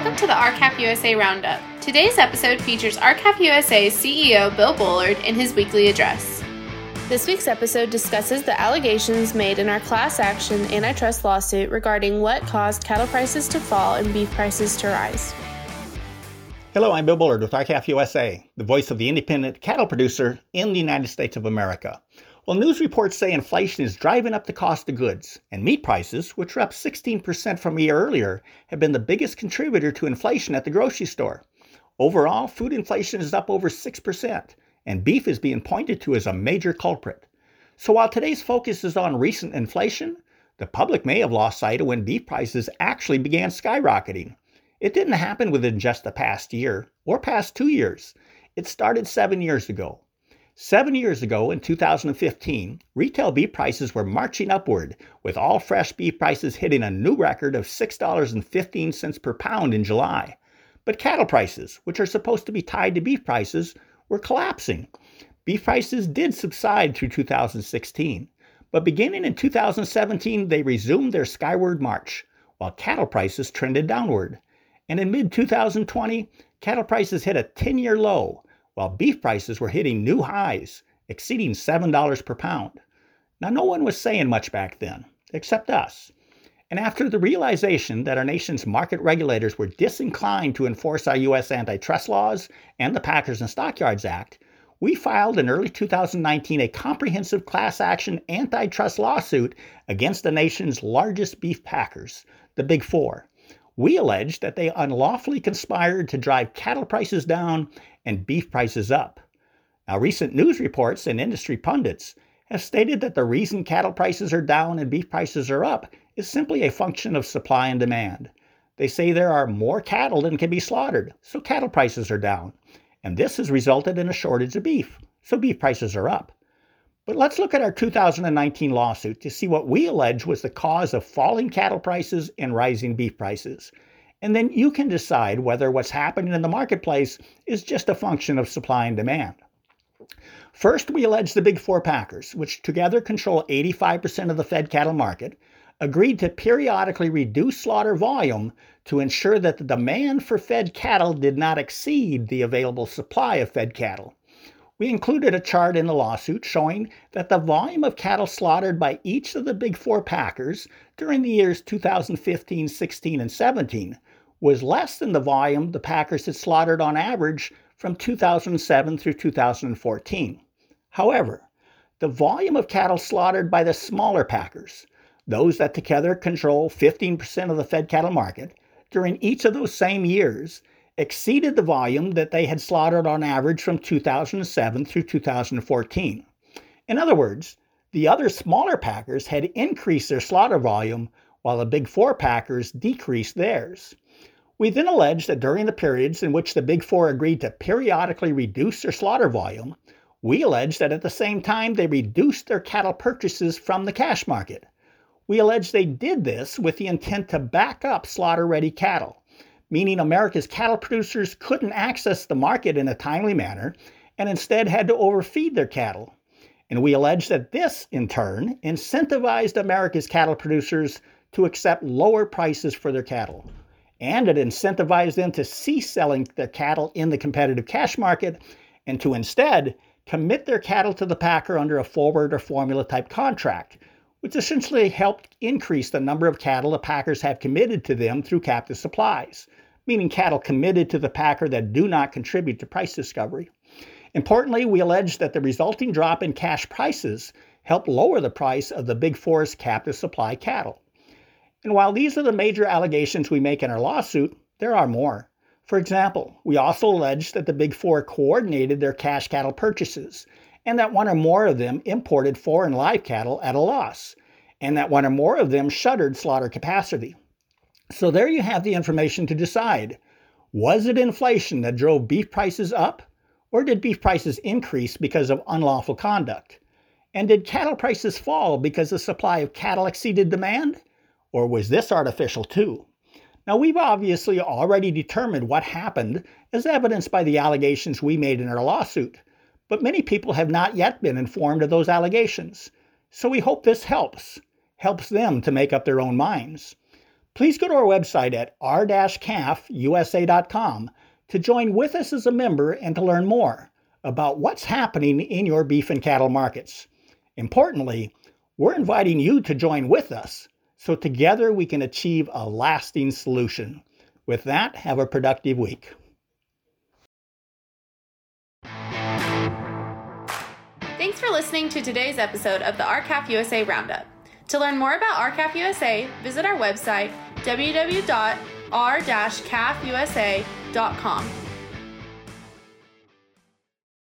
Welcome to the R-CALF USA Roundup. Today's episode features R-CALF USA's CEO Bill Bullard in his weekly address. This week's episode discusses the allegations made in our class action antitrust lawsuit regarding what caused cattle prices to fall and beef prices to rise. Hello, I'm Bill Bullard with R-CALF USA, the voice of the independent cattle producer in the United States of America. Well, news reports say inflation is driving up the cost of goods, and meat prices, which are up 16% from a year earlier, have been the biggest contributor to inflation at the grocery store. Overall, food inflation is up over 6%, and beef is being pointed to as a major culprit. So while today's focus is on recent inflation, the public may have lost sight of when beef prices actually began skyrocketing. It didn't happen within just the past year or past two years. It started seven years ago. Seven years ago, in 2015, retail beef prices were marching upward, with all fresh beef prices hitting a new record of $6.15 per pound in July. But cattle prices, which are supposed to be tied to beef prices, were collapsing. Beef prices did subside through 2016, but beginning in 2017, they resumed their skyward march, while cattle prices trended downward. And in mid 2020, cattle prices hit a 10 year low while beef prices were hitting new highs, exceeding $7 per pound. Now, no one was saying much back then, except us. And after the realization that our nation's market regulators were disinclined to enforce our U.S. antitrust laws and the Packers and Stockyards Act, we filed in early 2019 a comprehensive class action antitrust lawsuit against the nation's largest beef packers, the Big Four. We allege that they unlawfully conspired to drive cattle prices down and beef prices up. Now, recent news reports and industry pundits have stated that the reason cattle prices are down and beef prices are up is simply a function of supply and demand. They say there are more cattle than can be slaughtered, so cattle prices are down. And this has resulted in a shortage of beef, so beef prices are up. But let's look at our 2019 lawsuit to see what we allege was the cause of falling cattle prices and rising beef prices and then you can decide whether what's happening in the marketplace is just a function of supply and demand. First, we allege the big four packers, which together control 85% of the fed cattle market, agreed to periodically reduce slaughter volume to ensure that the demand for fed cattle did not exceed the available supply of fed cattle. We included a chart in the lawsuit showing that the volume of cattle slaughtered by each of the big four packers during the years 2015, 16, and 17 was less than the volume the Packers had slaughtered on average from 2007 through 2014. However, the volume of cattle slaughtered by the smaller Packers, those that together control 15% of the fed cattle market, during each of those same years exceeded the volume that they had slaughtered on average from 2007 through 2014. In other words, the other smaller packers had increased their slaughter volume while the big four packers decreased theirs. We then allege that during the periods in which the Big Four agreed to periodically reduce their slaughter volume, we allege that at the same time they reduced their cattle purchases from the cash market. We allege they did this with the intent to back up slaughter ready cattle, meaning America's cattle producers couldn't access the market in a timely manner and instead had to overfeed their cattle. And we allege that this, in turn, incentivized America's cattle producers to accept lower prices for their cattle and it incentivized them to cease selling their cattle in the competitive cash market and to instead commit their cattle to the packer under a forward or formula type contract, which essentially helped increase the number of cattle the packers have committed to them through captive supplies, meaning cattle committed to the packer that do not contribute to price discovery. Importantly, we allege that the resulting drop in cash prices helped lower the price of the Big Four's captive supply cattle. And while these are the major allegations we make in our lawsuit, there are more. For example, we also allege that the Big Four coordinated their cash cattle purchases, and that one or more of them imported foreign live cattle at a loss, and that one or more of them shuttered slaughter capacity. So there you have the information to decide. Was it inflation that drove beef prices up, or did beef prices increase because of unlawful conduct? And did cattle prices fall because the supply of cattle exceeded demand? Or was this artificial too? Now, we've obviously already determined what happened as evidenced by the allegations we made in our lawsuit, but many people have not yet been informed of those allegations. So we hope this helps, helps them to make up their own minds. please go to our website at r-calfusa.com to join with us as a member and to learn more about what's happening in your beef and cattle markets. Importantly, we're inviting you to join with us so together we can achieve a lasting solution. With that, have a productive week. For listening to today's episode of the R-CALF USA Roundup. To learn more about R-CALF USA, visit our website www.r-calfusa.com